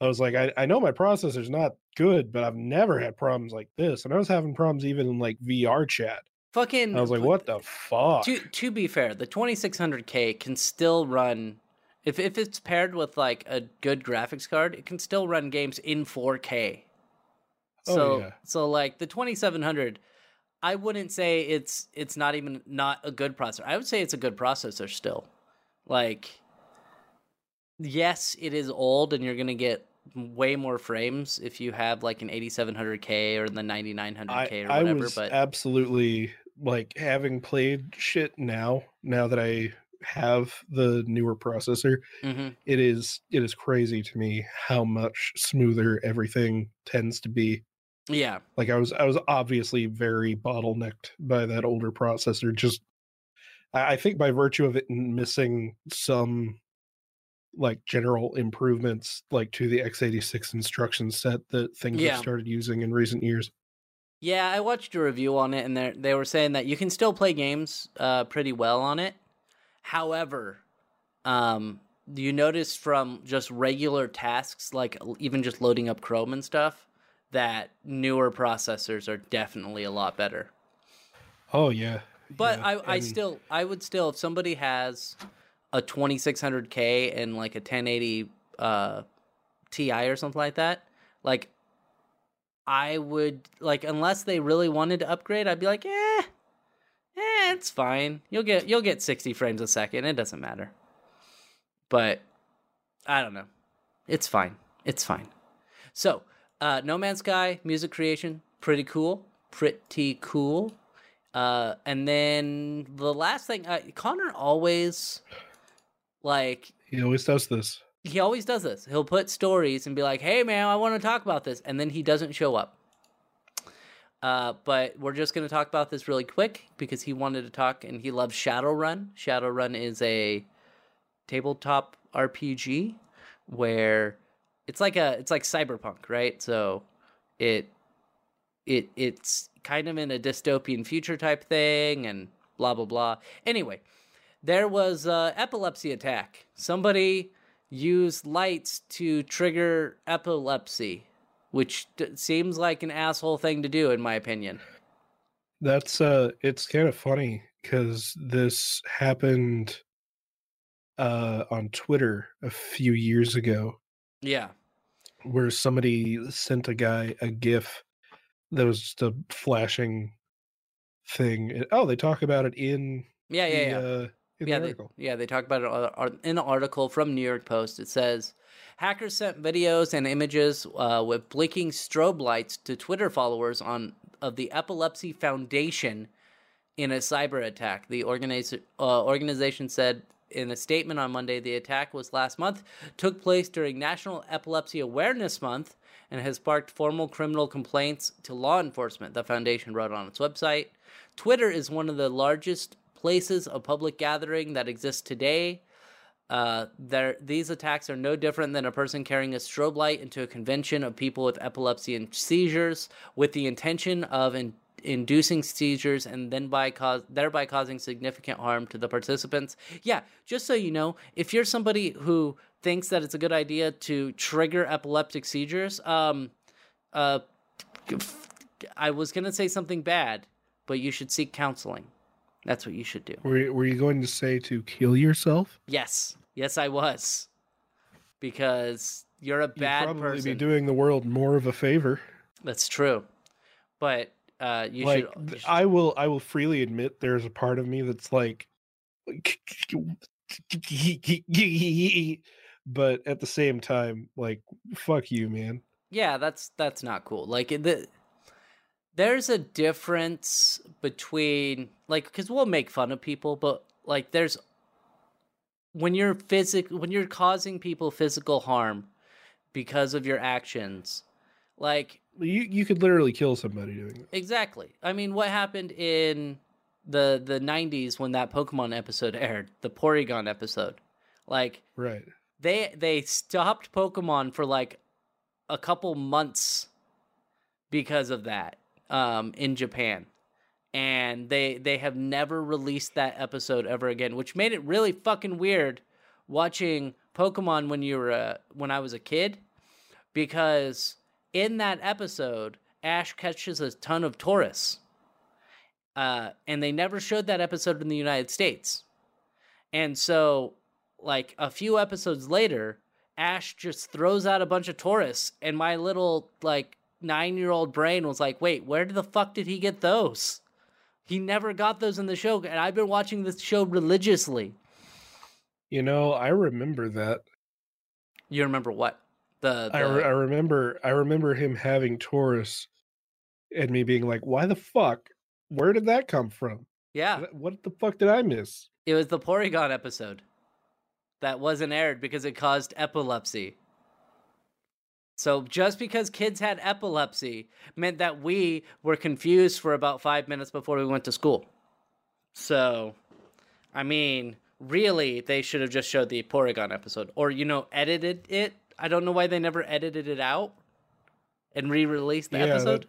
I was like, I, I know my processor's not good, but I've never had problems like this. And I was having problems even in like VR chat. Fucking. I was like, what the fuck? To to be fair, the 2600K can still run. If if it's paired with like a good graphics card, it can still run games in 4K. Oh, So yeah. so like the 2700, I wouldn't say it's it's not even not a good processor. I would say it's a good processor still. Like yes, it is old and you're going to get way more frames if you have like an 8700K or the 9900K or I, I whatever, was but absolutely like having played shit now, now that I have the newer processor, Mhm. it is it is crazy to me how much smoother everything tends to be. yeah. Like I was I was obviously very bottlenecked by that older processor. Just I think by virtue of it missing some like general improvements like to the x86 instruction set that things Yeah. have started using in recent years. Yeah, I watched a review on it, and they they were saying that you can still play games uh, pretty well on it. However, um, you notice from just regular tasks, like even just loading up Chrome and stuff, that newer processors are definitely a lot better. Oh yeah. But yeah, I, I and- still, I would still, if somebody has a 2600K and like a 1080 uh, Ti or something like that, like I would like unless they really wanted to upgrade, I'd be like, eh, eh, it's fine. You'll get you'll get 60 frames a second. It doesn't matter. But I don't know. It's fine. It's fine. So, uh, No Man's Sky music creation, pretty cool. Pretty cool. Uh, and then the last thing, uh, Connor always like He always does this. he always does this. He'll put stories and be like, "Hey, man, I want to talk about this," and then he doesn't show up. Uh, but we're just going to talk about this really quick because he wanted to talk and he loves Shadowrun. Shadowrun is a tabletop RPG where it's like a it's like cyberpunk, right? So it it it's kind of in a dystopian future type thing and blah blah blah. Anyway, there was a epilepsy attack. Somebody used lights to trigger epilepsy, which d- seems like an asshole thing to do in my opinion. That's uh it's kind of funny because this happened uh on Twitter a few years ago Yeah. where somebody sent a guy a GIF that was just a flashing thing. Oh, they talk about it in Yeah, yeah, the, yeah. uh, yeah, the they, yeah, they talk about it ar- in an article from New York Post. It says hackers sent videos and images uh, with blinking strobe lights to Twitter followers on of the Epilepsy Foundation in a cyber attack. The organiza- uh, organization said in a statement on Monday the attack was last month, took place during National Epilepsy Awareness Month, and has sparked formal criminal complaints to law enforcement. The foundation wrote on its website. Twitter is one of the largest places of public gathering that exist today. Uh, these attacks are no different than a person carrying a strobe light into a convention of people with epilepsy and seizures, with the intention of in, inducing seizures and then by cause thereby causing significant harm to the participants. Yeah, just so you know, if you're somebody who thinks that it's a good idea to trigger epileptic seizures, um, uh, I was gonna say something bad, but you should seek counseling. That's what you should do. Were, were you going to say to kill yourself? Yes, yes, I was, because you're a You'd bad probably person. be doing the world more of a favor. That's true, but uh, you like should. you should- I will I will freely admit there's a part of me that's like [laughs] but at the same time like fuck you man yeah, that's that's not cool. Like the, there's a difference between like because we'll make fun of people, but like there's when you're physic when you're causing people physical harm because of your actions, like you you could literally kill somebody doing that Exactly. I mean, what happened in the the '90s when that Pokemon episode [laughs] aired, the Porygon episode? Like right they they stopped Pokemon for like a couple months because of that um, in Japan, and they they have never released that episode ever again, which made it really fucking weird watching Pokemon when you were uh, when I was a kid, because in that episode Ash catches a ton of Tauros, uh, and they never showed that episode in the United States, and so like a few episodes later, Ash just throws out a bunch of Tauros, and my little like nine year old brain was like, wait, where the fuck did he get those? He never got those in the show, and I've been watching this show religiously. you know i remember that You remember what? The, the I, re- I remember i remember him having Tauros and me being like why the fuck where did that come from yeah, What- what the fuck did i miss it was the Porygon episode that wasn't aired because it caused epilepsy. So just because kids had epilepsy meant that we were confused for about five minutes before we went to school. So, I mean, really, they should have just showed the Porygon episode, or you know, edited it. I don't know why they never edited it out and re-released the Yeah, that- episode.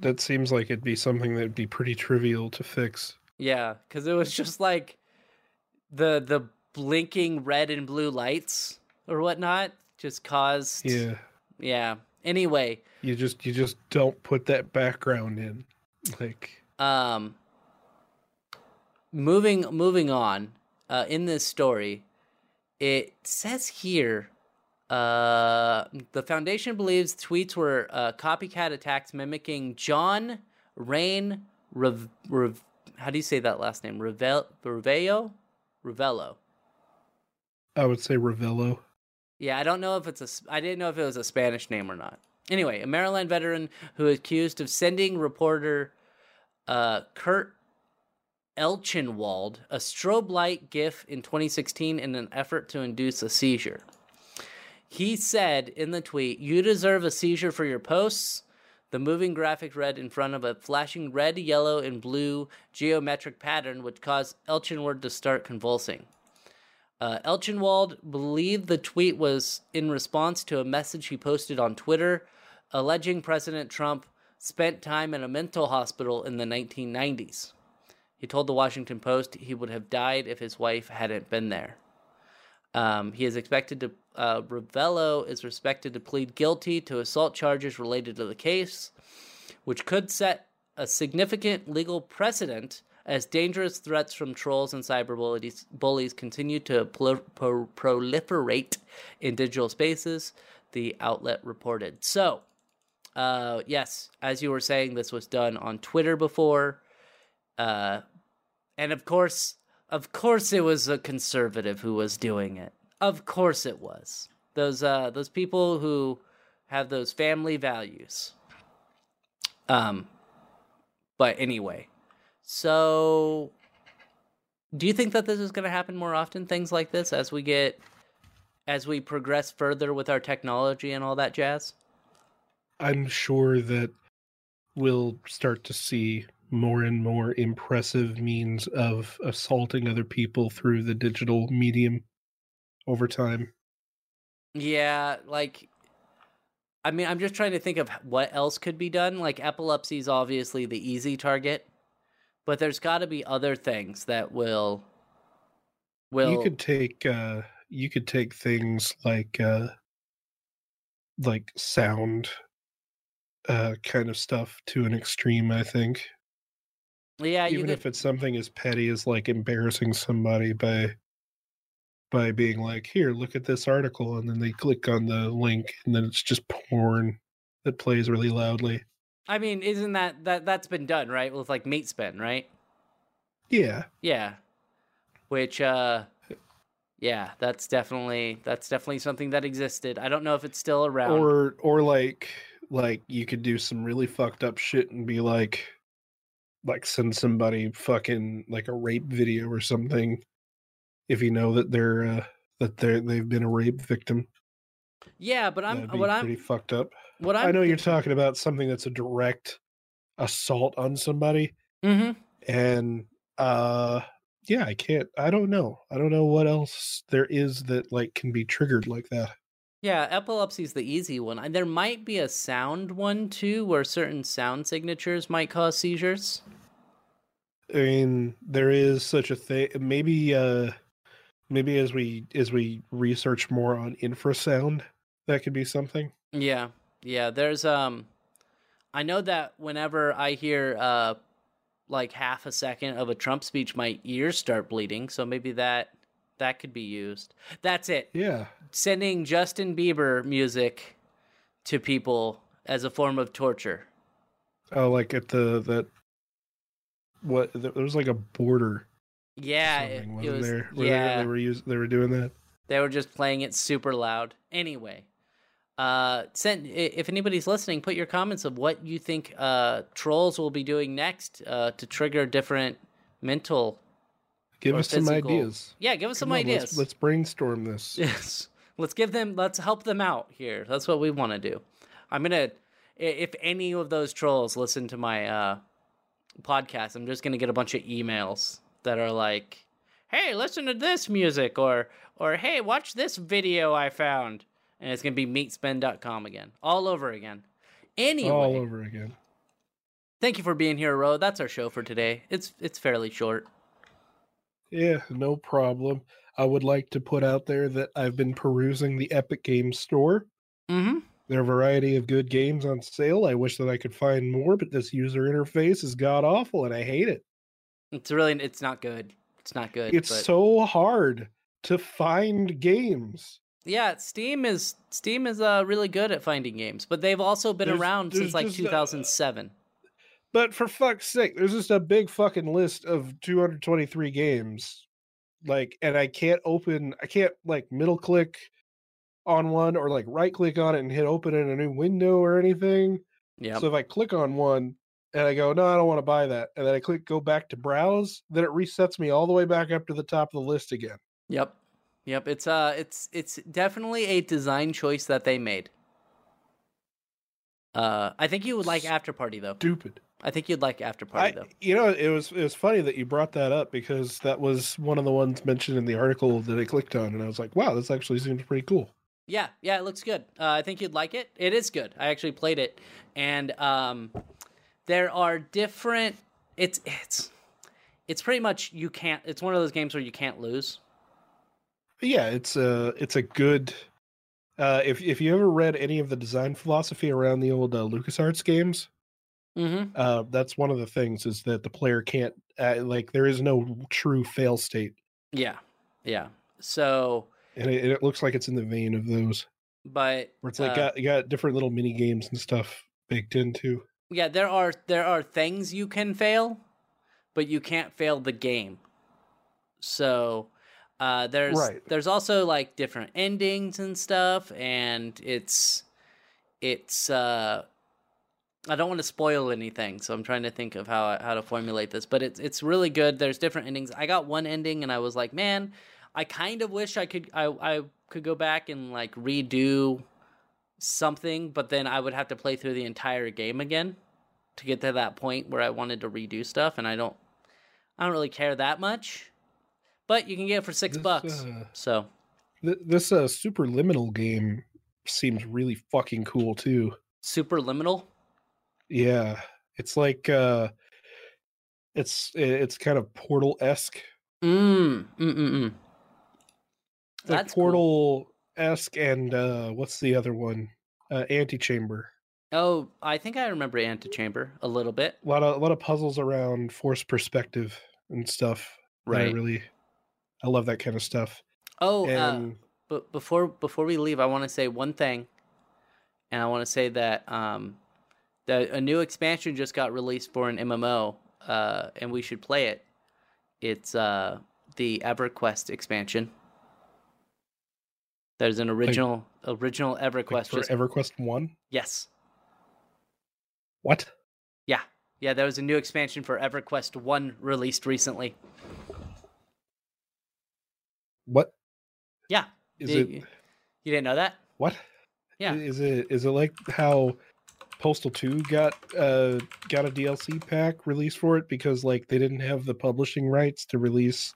that seems like it'd be something that'd be pretty trivial to fix Yeah, because it was just like the the blinking red and blue lights or whatnot just caused. yeah Yeah. Anyway, you just you just don't put that background in like um, moving moving on. Uh, in this story, it says here. Uh, the foundation believes tweets were uh, copycat attacks mimicking John Rayne Rev, Rev, how do you say that last name? Revel, Revello? Revello. i would say ravello Yeah, I don't know if it's a. I didn't know if it was a Spanish name or not. Anyway, a Maryland veteran who is accused of sending reporter uh, Kurt Eichenwald a strobe light GIF in 2016 in an effort to induce a seizure. He said in the tweet, You deserve a seizure for your posts. The moving graphic read in front of a flashing red, yellow, and blue geometric pattern, which caused Eichenwald to start convulsing. Uh, Eichenwald believed the tweet was in response to a message he posted on Twitter alleging President Trump spent time in a mental hospital in the 1990s. He told the Washington Post he would have died if his wife hadn't been there. Um, he is expected to, uh, Ravello is expected to plead guilty to assault charges related to the case, which could set a significant legal precedent as dangerous threats from trolls and cyberbullies bullies continue to pro- proliferate in digital spaces, the outlet reported. So, uh, yes, as you were saying, this was done on Twitter before. Uh, and of course, of course, it was a conservative who was doing it. Of course, it was those uh, those people who have those family values. Um, but anyway, so do you think that this is going to happen more often? Things like this as we get as we progress further with our technology and all that jazz. I'm sure that we'll start to see more and more impressive means of assaulting other people through the digital medium over time. Yeah, like I mean, I'm just trying to think of what else could be done. Like epilepsy is obviously the easy target, but there's got to be other things that will will You could take uh you could take things like uh like sound uh kind of stuff to an extreme, I think. yeah, you Even could if it's something as petty as like embarrassing somebody by by being like, "Here, look at this article," and then they click on the link, and then it's just porn that plays really loudly. I mean, isn't that that that's been done, right? With like meat spin, right? Yeah, Yeah. Which uh yeah, that's definitely that's definitely something that existed. I don't know if it's still around. or or like like you could do some really fucked up shit and be like, like send somebody fucking like a rape video or something, if you know that they're uh, that they're they've been a rape victim. yeah, but I'm what I'm pretty fucked up. What I'm I know you're talking about something that's a direct assault on somebody, hmm and uh yeah, I can't. I don't know. I don't know what else there is that like can be triggered like that. Yeah, epilepsy's the easy one. And There might be a sound one too, where certain sound signatures might cause seizures. I mean, there is such a thing. Maybe, uh, maybe as we as we research more on infrasound, that could be something. Yeah, yeah. There's um, I know that whenever I hear uh, like half a second of a Trump speech, my ears start bleeding. So maybe that that could be used. That's it. Yeah, Sending Justin Bieber music to people as a form of torture. oh, like at the that what there was like a border. Yeah, it, was. there? Were they- yeah, they were using they were doing that. They were just playing it super loud. Anyway, uh, send if anybody's listening, put your comments of what you think uh, trolls will be doing next uh, to trigger different mental. Give us some ideas. Yeah, give us some on, ideas. Let's, let's brainstorm this. [laughs] Yes, let's give them. Let's help them out here. That's what we want to do. I'm gonna. If any of those trolls listen to my uh, podcast, I'm just gonna get a bunch of emails that are like, "Hey, listen to this music," or or "Hey, watch this video I found," and it's gonna be meatspin.com again, all over again. Anyway, All over again. thank you for being here, Ro. That's our show for today. It's it's fairly short. Yeah, no problem. I would like to put out there that I've been perusing the Epic Games store. Mm-hmm. There are a variety of good games on sale. I wish that I could find more, but this user interface is god awful and I hate it. It's really it's not good. It's not good. It's but... so hard to find games. Yeah, Steam is Steam is uh really good at finding games, but they've also been There's- around there's since like uh, 2007. But for fuck's sake, there's just a big fucking list of 223 games. Like, and I can't open, I can't like middle click on one or like right click on it and hit open in a new window or anything. Yeah. So if I click on one and I go, no, I don't want to buy that. And then I click go back to browse, then it resets me all the way back up to the top of the list again. Yep. Yep. It's uh it's it's definitely a design choice that they made. Uh I think you would like Afterparty though. Stupid. I think you'd like Afterparty I, though. you know, it was it was funny that you brought that up because that was one of the ones mentioned in the article that I clicked on, and I was like, wow, this actually seems pretty cool. Yeah, yeah, it looks good. Uh, I think you'd like it. It is good. I actually played it, and um, there are different. It's it's it's pretty much you can't. It's one of those games where you can't lose. Yeah, it's a it's a good. Uh, if if you ever read any of the design philosophy around the old uh, LucasArts games, Mm-hmm. uh, that's one of the things is that the player can't uh, like there is no true fail state, Yeah, yeah. So, and it, it looks like it's in the vein of those but where it's like uh, got you got different little mini games and stuff baked into. yeah, there are there are things you can fail, but you can't fail the game. So, uh, there's Right. there's also like different endings and stuff, and it's it's uh, I don't want to spoil anything, so I'm trying to think of how how to formulate this. But it's it's really good. There's different endings. I got one ending, and I was like, man, I kind of wish I could I I could go back and like redo something, but then I would have to play through the entire game again to get to that point where I wanted to redo stuff, and I don't I don't really care that much. But you can get it for six This, bucks. uh, So Th- this uh, superliminal game seems really fucking cool too. super liminal. Yeah, it's like uh, it's it's kind of portal esque. Mm. Mm. Mm. mm. like That's cool. portal esque and uh what's the other one uh antechamber Oh, I think I remember Antechamber a little bit. a lot of a lot of puzzles around forced perspective and stuff that I Right. really i love that kind of stuff Oh, uh, but before before we leave, I want to say one thing, and I want to say that um, that a new expansion just got released for an MMO, uh, and we should play it. It's uh, the EverQuest expansion. There's an original original like, EverQuest. for just, everquest 1 yes, what yeah, yeah. There was a new expansion for EverQuest One released recently. What Yeah, is you, it you didn't know that? what Yeah. is it is it like how postal 2 got uh got a dlc pack released for it because like they didn't have the publishing rights to release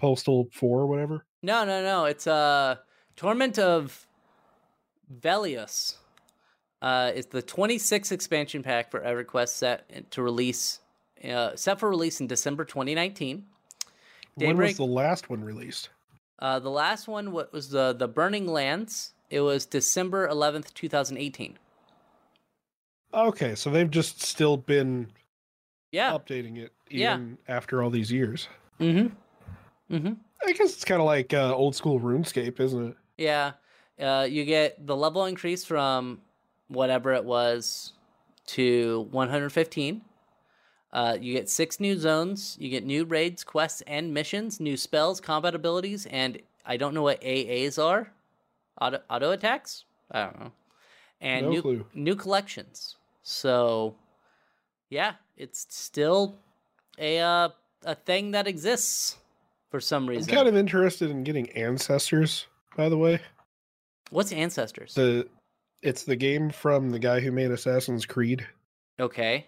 postal 4 or whatever No, no, no. It's uh Torment of Velius. Uh is the 26th expansion pack for EverQuest set to release uh set for release in December 2019. when was the last one released uh the last one was the the Burning Lands. It was December 11th, 2018. Okay, so they've just still been Yeah. updating it Yeah. even after all these years. Mhm. Mhm. I guess it's kind of like uh, old school RuneScape, isn't it? Yeah. Uh, you get the level increase from whatever it was to 115. Uh, you get six new zones. You get new raids, quests, and missions, new spells, combat abilities, and I don't know what AAs are. Auto, auto attacks? I don't know. And No new clue. new collections. So, yeah, it's still a uh, a thing that exists for some reason. I'm kind of interested in getting Ancestors, by the way. What's ancestors? The it's the game from the guy who made Assassin's Creed. okay.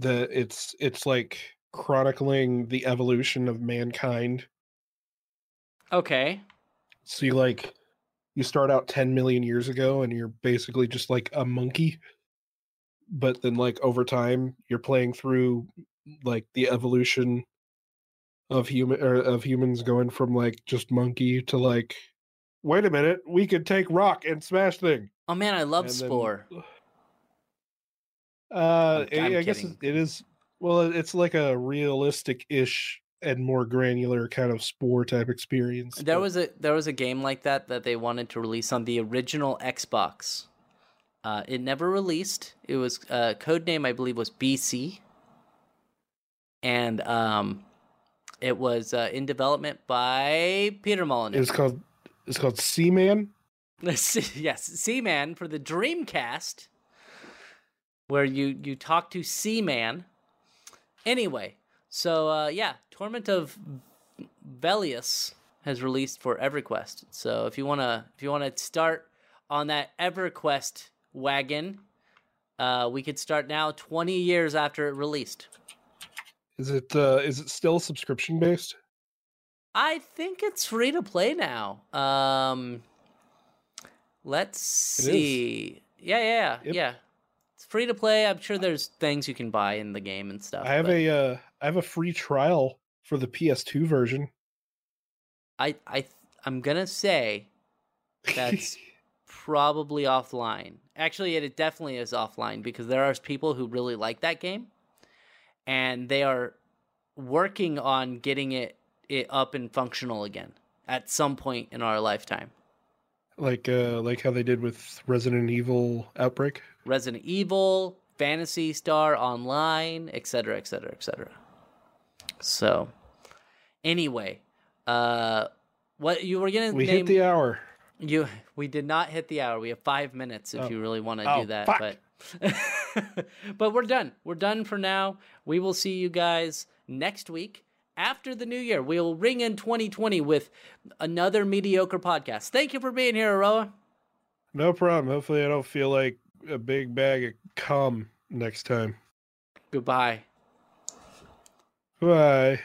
The it's it's like chronicling the evolution of mankind. Okay. So you like you start out 10 million years ago and you're basically just like a monkey. But then like over time you're playing through like the evolution of human or of humans going from like just monkey to like wait a minute, we could take rock and smash thing. Oh man, I love And then- Spore. Uh I'm- I I'm I guess kidding. it is well it's like a realistic ish and more granular kind of spore type experience. There but- was a there was a game like that that they wanted to release on the original Xbox. Uh, it never released. It was uh, code name I believe was BC, and um, it was uh, in development by Peter Molyneux. it's called it's called Seaman. [laughs] yes, Seaman for the Dreamcast. Where you you talk to Seaman. Anyway, so uh, yeah, Torment of Velius has released for EverQuest. So if you wanna if you wanna start on that EverQuest wagon, uh, we could start now, twenty years after it released. Is it uh is it still subscription based? I think it's free to play now. Um, let's It is. see. Yeah, yeah, Yep. yeah. Free to play. I'm sure there's things you can buy in the game and stuff. I have but a uh I have a free trial for the PS2 version. I, I, I'm gonna say that's [laughs] probably offline. Actually, it definitely is offline because there are people who really like that game, and they are working on getting it it up and functional again at some point in our lifetime. Like uh like how they did with Resident Evil Outbreak. Resident Evil, Phantasy Star Online, etc., etc., etc. So, anyway, uh, what you were gonna We name? hit the hour. You we did not hit the hour. We have five minutes if Oh. you really want to Oh, do that. fuck. But [laughs] but we're done. We're done for now. We will see you guys next week after the new year. We'll ring in 2020 with another mediocre podcast. Thank you for being here, Aroa. No problem. Hopefully I don't feel like a big bag of cum next time. Goodbye. Bye.